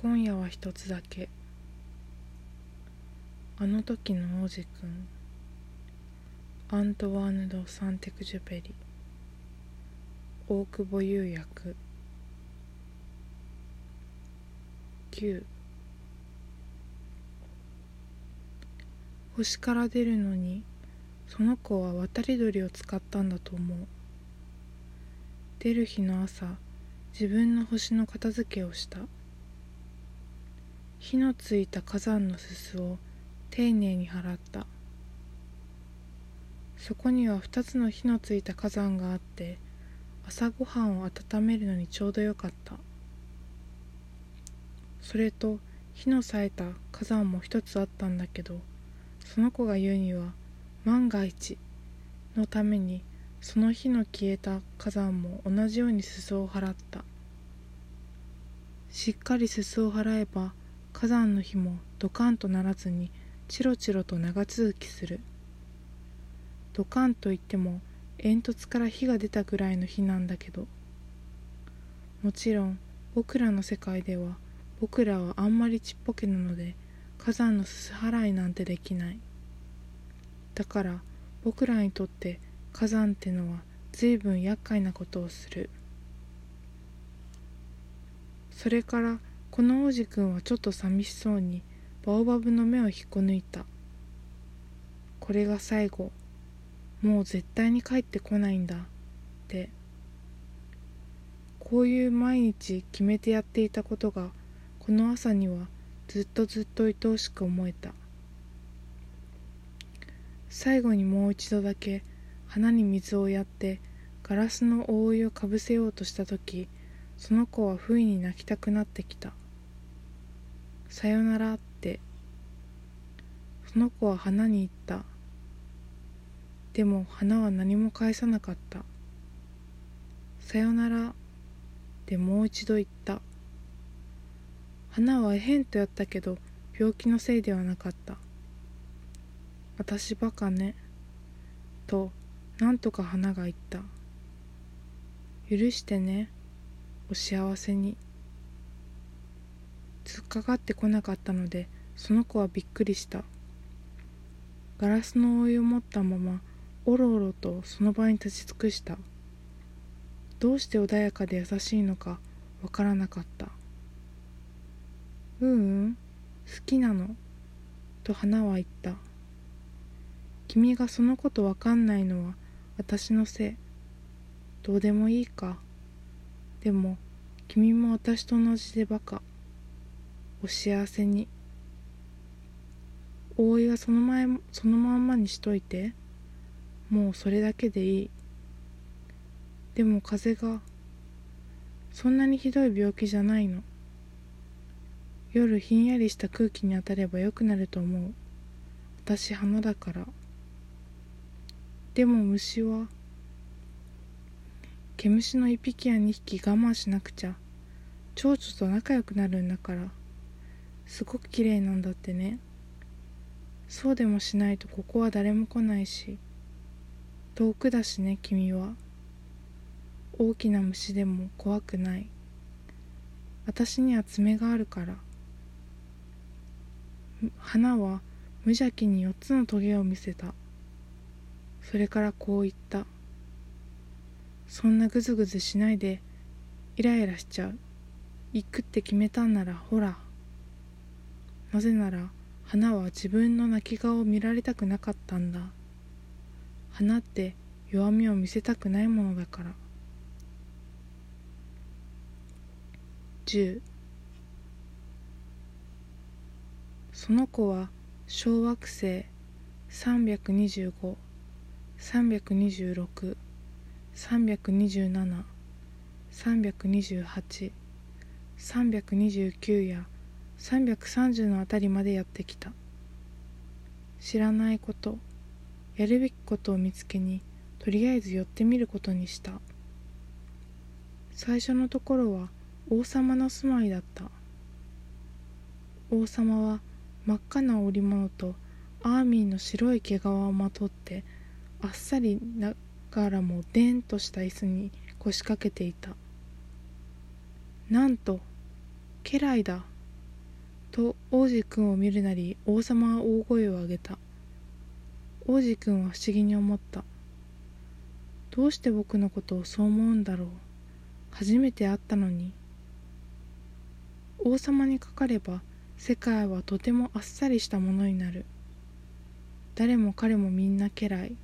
今夜は一つだけ。あの時の王子くんアントワーヌ・ド・サンテクジュペリ。大久保優役。9星から出るのにその子は渡り鳥を使ったんだと思う。出る日の朝自分の星の片付けをした。火のついた火山のすすを丁寧に払った。そこには2つの火のついた火山があって朝ごはんを温めるのにちょうどよかった。それと火の冴えた火山も一つあったんだけどその子が言うには万が一のためにその火の消えた火山も同じように裾を払った。しっかり裾を払えば火山の火もドカンとならずにチロチロと長続きする。ドカンといっても煙突から火が出たぐらいの火なんだけど。もちろん僕らの世界では僕らはあんまりちっぽけなので火山のすす払いなんてできない。だから僕らにとって火山ってのは随分厄介なことをする。それからこの王子くんはちょっと寂しそうにバオバブの目を引っこ抜いた。これが最後。もう絶対に帰ってこないんだ。って。こういう毎日決めてやっていたことがこの朝にはずっとずっと愛おしく思えた。最後にもう一度だけ花に水をやってガラスの覆いをかぶせようとした時その子は不意に泣きたくなってきた「さよなら」って。その子は花に言った。でも花は何も返さなかった「さよなら」でもう一度言った。花はえへんとやったけど病気のせいではなかった。私バカね。となんとか花が言った。許してね。お幸せに。突っかかってこなかったのでその子はびっくりした。ガラスの覆いを持ったままおろおろとその場に立ち尽くした。どうして穏やかで優しいのかわからなかった。ううん好きなのと花は言った。君がそのことわかんないのは私のせい。どうでもいいか。でも君も私と同じでバカ。お幸せに。覆いはその前そのまんまにしといてもうそれだけでいい。でも風がそんなにひどい病気じゃないの。夜ひんやりした空気に当たればよくなると思う。私花だから。でも虫は毛虫の一匹や二匹我慢しなくちゃ。蝶々と仲良くなるんだから。すごく綺麗なんだってね。そうでもしないとここは誰も来ないし。遠くだしね君は。大きな虫でも怖くない。私には爪があるから。花は無邪気に4つのトゲを見せた。それからこう言った。そんなぐずぐずしないでイライラしちゃう。行くって決めたんならほら。なぜなら花は自分の泣き顔を見られたくなかったんだ。花って弱みを見せたくないものだから。10その子は小惑星。325、326、327、328、329や330のあたりまでやってきた。知らないことやるべきことを見つけにとりあえず寄ってみることにした。最初のところは王様の住まいだった。王様は真っ赤な織物とアーミーの白い毛皮をまとってあっさりながらもでんとした椅子に腰掛けていた。なんと家来だ。と王子くんを見るなり王様は大声を上げた。王子くんは不思議に思った。どうして僕のことをそう思うんだろう。初めて会ったのに。王様にかかれば世界はとてもあっさりしたものになる。誰も彼もみんな家来。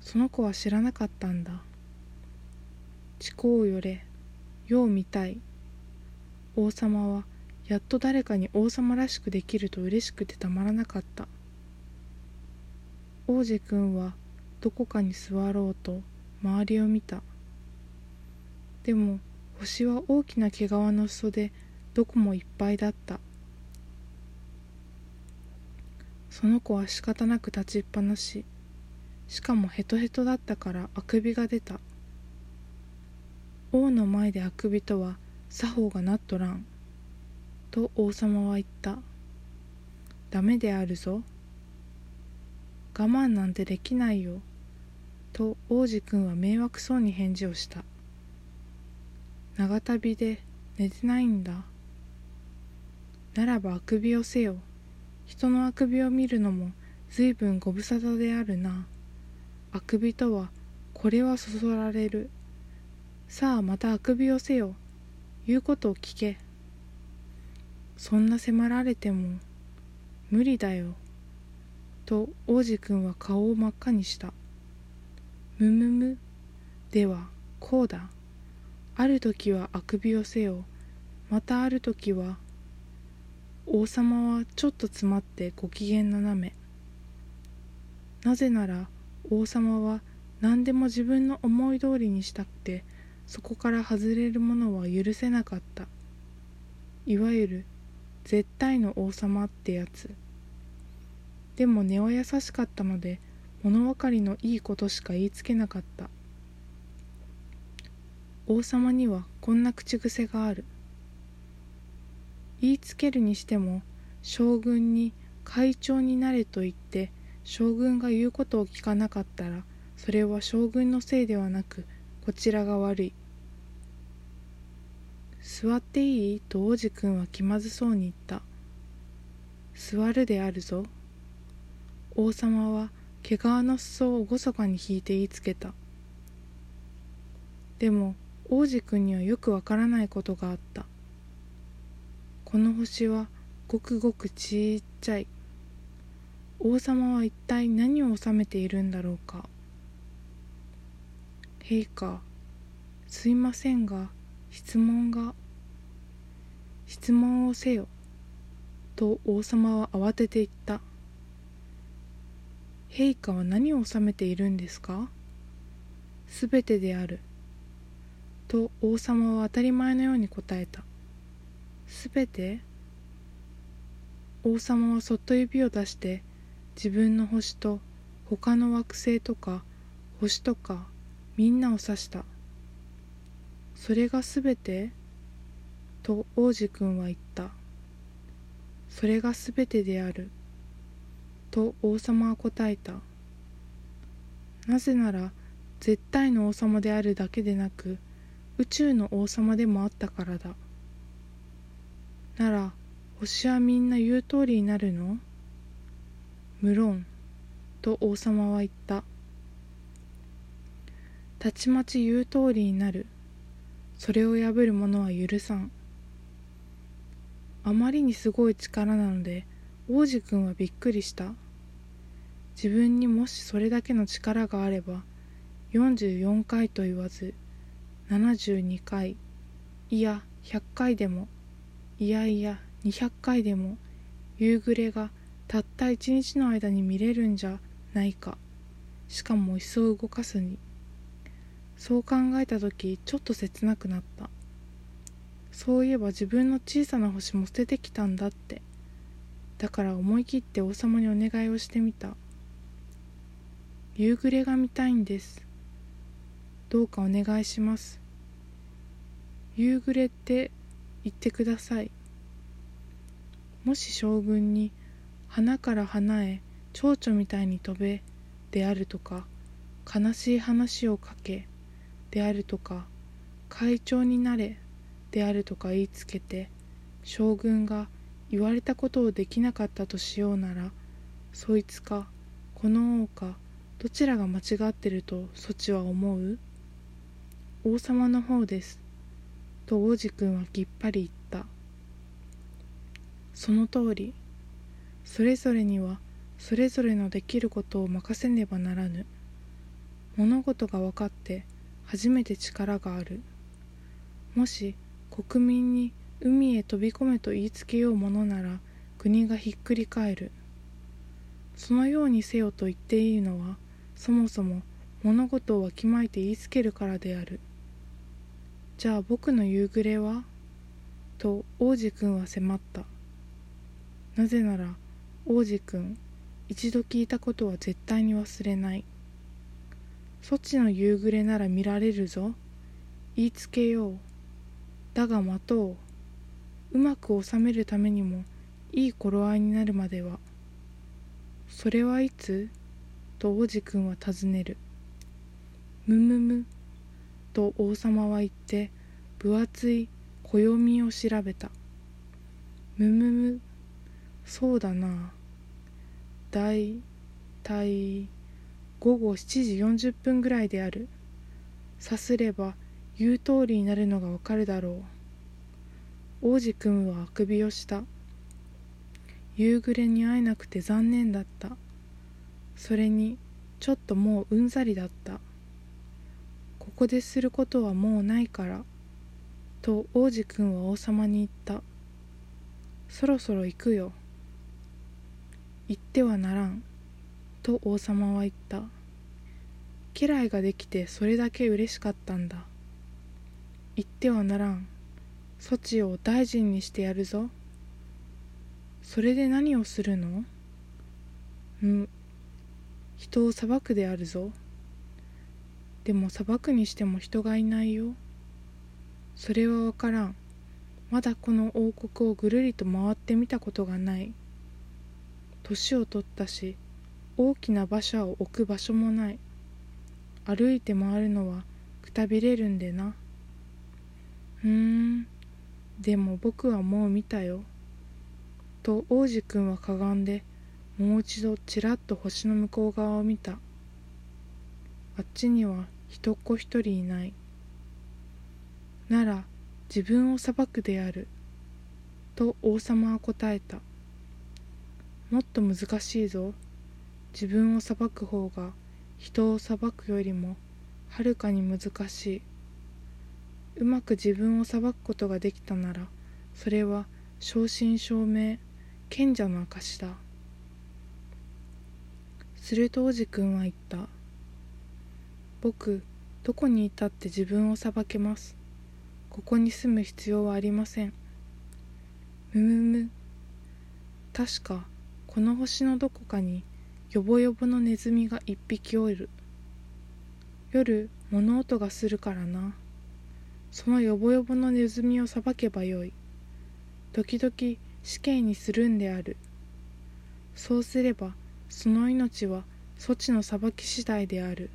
その子は知らなかったんだ。地高をよれ。世を見たい。王様はやっと誰かに王様らしくできると嬉しくてたまらなかった。王子くんはどこかに座ろうと周りを見た。でも星は大きな毛皮の裾でどこもいっぱいだった。その子は仕方なく立ちっぱなし。しかもヘトヘトだったからあくびが出た。王の前であくびとは作法がなっとらん。と王様は言った。ダメであるぞ。我慢なんてできないよ。と王子くんは迷惑そうに返事をした。長旅で寝てないんだ。ならばあくびをせよ。人のあくびを見るのもずいぶんご無沙汰であるな。あくびとはこれはそそられる。さあまたあくびをせよ。言うことを聞け。そんな迫られても無理だよと王子くんは顔を真っ赤にした。むむむではこうだ。ある時はあくびをせよ。またある時は王様はちょっと詰まってご機嫌斜め。なぜなら王様は何でも自分の思い通りにしたくてそこから外れるものは許せなかった。いわゆる絶対の王様ってやつ。でも根は優しかったので物分かりのいいことしか言いつけなかった。王様にはこんな口癖がある。言いつけるにしても将軍に会長になれと言って将軍が言うことを聞かなかったらそれは将軍のせいではなくこちらが悪い。座っていい？と王子くんは気まずそうに言った。座るであるぞ。王様は毛皮の裾を厳かに引いて言いつけた。でも王子くんにはよくわからないことがあった。この星はごくごくちっちゃい。王様は一体何を治めているんだろうか。陛下すいませんが質問が質問をせよと王様は慌てて言った。陛下は何を治めているんですか？すべてである。と王様は当たり前のように答えた。すべて？王様はそっと指を出して自分の星と他の惑星とか星とかみんなを指した。それがすべてと王子くんは言った。それがすべてである。と王様は答えた。なぜなら絶対の王様であるだけでなく宇宙の王様でもあったからだ。なら星はみんな言う通りになるの？無論と王様は言った。たちまち言う通りになる。それを破る者は許さん。あまりにすごい力なので王子くんはびっくりした。自分にもしそれだけの力があれば44回と言わず72回いや100回でもいやいや200回でも夕暮れがたった一日の間に見れるんじゃないか。しかも椅子を動かすに。そう考えた時ちょっと切なくなった。そういえば自分の小さな星も捨ててきたんだって。だから思い切って王様にお願いをしてみた。夕暮れが見たいんです。どうかお願いします。夕暮れって言ってください。もし将軍に花から花へ蝶々みたいに飛べであるとか悲しい話をかけであるとか会長になれであるとか言いつけて将軍が言われたことをできなかったとしようならそいつかこの王かどちらが間違ってるとそちは思う？王様の方です。と王子くんはきっぱり言った。その通り。それぞれにはそれぞれのできることを任せねばならぬ。物事が分かって初めて力がある。もし国民に海へ飛び込めと言いつけようものなら国がひっくり返る。そのようにせよと言っているのはそもそも物事をわきまえて言いつけるからである。じゃあ僕の夕暮れは？と王子くんは迫った。なぜなら王子くん一度聞いたことは絶対に忘れない。そちの夕暮れなら見られるぞ。言いつけよう。だが待とう。うまく収めるためにもいい頃合いになるまでは。それはいつ？と王子くんは尋ねる。むむむ。と王様は言って分厚い暦を調べた。むむむ。そうだな。だいたい午後7時40分ぐらいである。さすれば言う通りになるのがわかるだろう。王子くんはあくびをした。夕暮れに会えなくて残念だった。それにちょっともううんざりだった。ここですることはもうないから。と王子くんは王様に言った。そろそろ行くよ。行ってはならん。と王様は言った。家来ができてそれだけ嬉しかったんだ。言ってはならん。措置を大臣にしてやるぞ。それで何をするの？む。人を裁くであるぞ。でも裁くにしても人がいないよ。それはわからん。まだこの王国をぐるりと回ってみたことがない。年を取ったし大きな馬車を置く場所もない。歩いて回るのはくたびれるんでな。ふーん。でも僕はもう見たよ。と王子くんはかがんでもう一度ちらっと星の向こう側を見た。あっちには人っ子一人いない。なら自分を裁くである。と王様は答えた。もっと難しいぞ。自分を裁く方が人を裁くよりもはるかに難しい。うまく自分を裁くことができたならそれは正真正銘賢者の証だ。すると王子くんは言った。僕どこにいたって自分を裁けます。ここに住む必要はありません。むむむ。確かこの星のどこかによぼよぼのネズミが一匹おる。夜物音がするからな。そのよぼよぼのネズミを裁けばよい。時々死刑にするんである。そうすればその命はそちの裁き次第である。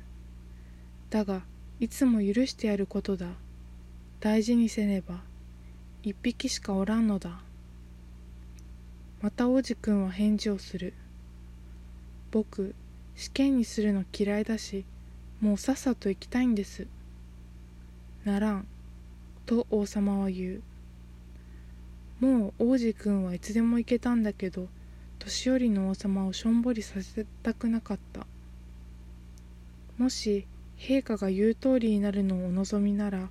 だがいつも許してやることだ。大事にせねば一匹しかおらんのだ。また王子くんは返事をする。僕試験にするの嫌いだしもうさっさと行きたいんです。ならんと王様は言う。もう王子くんはいつでも行けたんだけど年寄りの王様をしょんぼりさせたくなかった。もし陛下が言う通りになるのをお望みなら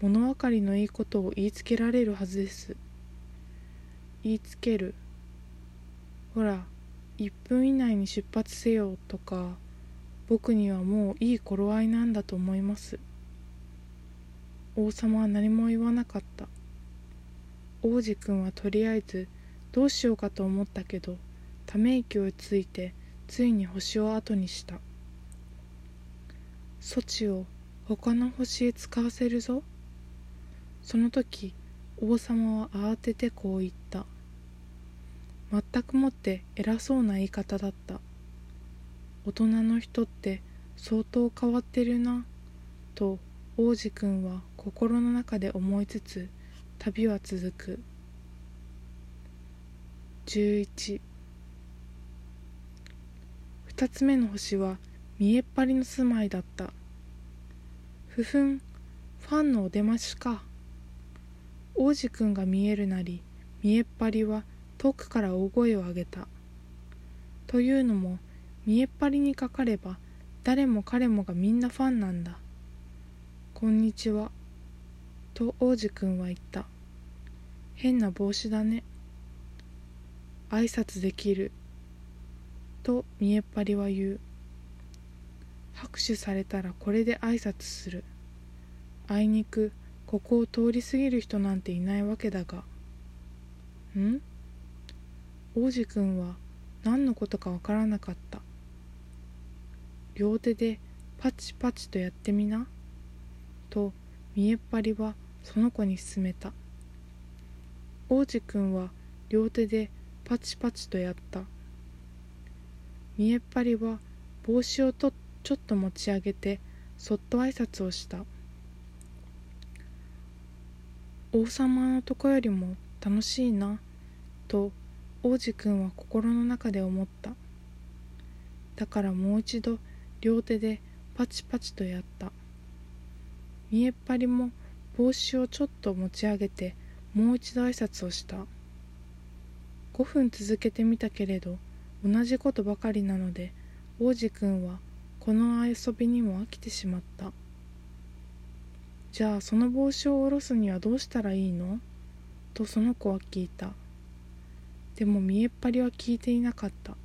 物分かりのいいことを言いつけられるはずです。言いつける。ほら1分以内に出発せよとか僕にはもういい頃合いなんだと思います。王様は何も言わなかった。王子くんはとりあえずどうしようかと思ったけどため息をついてついに星を後にした。措置を他の星へ使わせるぞ。その時王様は慌ててこう言った。全くもって偉そうな言い方だった。大人の人って相当変わってるなと王子くんは心の中で思いつつ旅は続く。11二つ目の星は見えっ張りの住まいだった。ふふんファンのお出ましか。王子くんが見えるなり見えっ張りは遠くから大声を上げた。というのも見えっ張りにかかれば誰も彼もがみんなファンなんだ。こんにちは。と王子くんは言った。変な帽子だね。挨拶できる。と見えっ張りは言う。拍手されたらこれで挨拶する。あいにくここを通り過ぎる人なんていないわけだが。ん？王子くんは何のことかわからなかった。両手でパチパチとやってみな。と見えっ張りはその子に勧めた。王子くんは両手でパチパチとやった。見えっ張りは帽子をとちょっと持ち上げてそっと挨拶をした。王様のとこよりも楽しいな。と王子くんは心の中で思った。だからもう一度両手でパチパチとやった。見えっ張りも帽子をちょっと持ち上げてもう一度挨拶をした。5分続けてみたけれど同じことばかりなので王子くんはこの遊びにも飽きてしまった。じゃあその帽子を下ろすにはどうしたらいいの？とその子は聞いた。でも見えっ張りは聞いていなかった。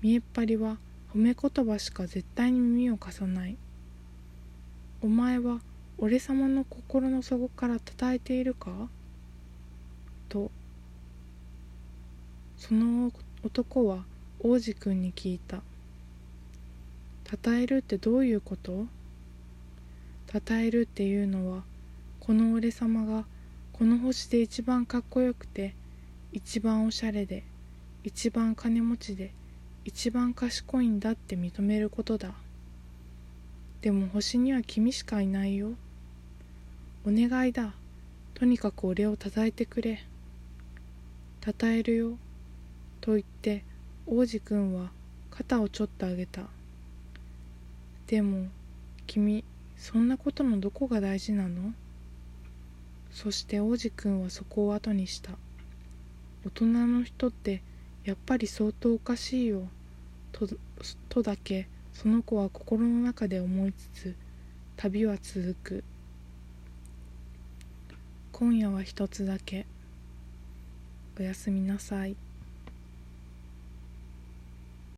見えっ張りは褒め言葉しか絶対に耳を貸さない。お前は俺様の心の底から叩いているか？と。その男は王子くんに聞いた。称えるってどういうこと？称えるっていうのはこの俺様がこの星で一番かっこよくて一番おしゃれで一番金持ちで一番賢いんだって認めることだ。でも星には君しかいないよ。お願いだ。とにかく俺をたたえてくれ。たたえるよ。と言って王子くんは肩をちょっと上げた。でも君そんなことのどこが大事なの？そして王子くんはそこを後にした。大人の人ってやっぱり相当おかしいよ。ととだけその子は心の中で思いつつ旅は続く。今夜は一つだけ。おやすみなさい。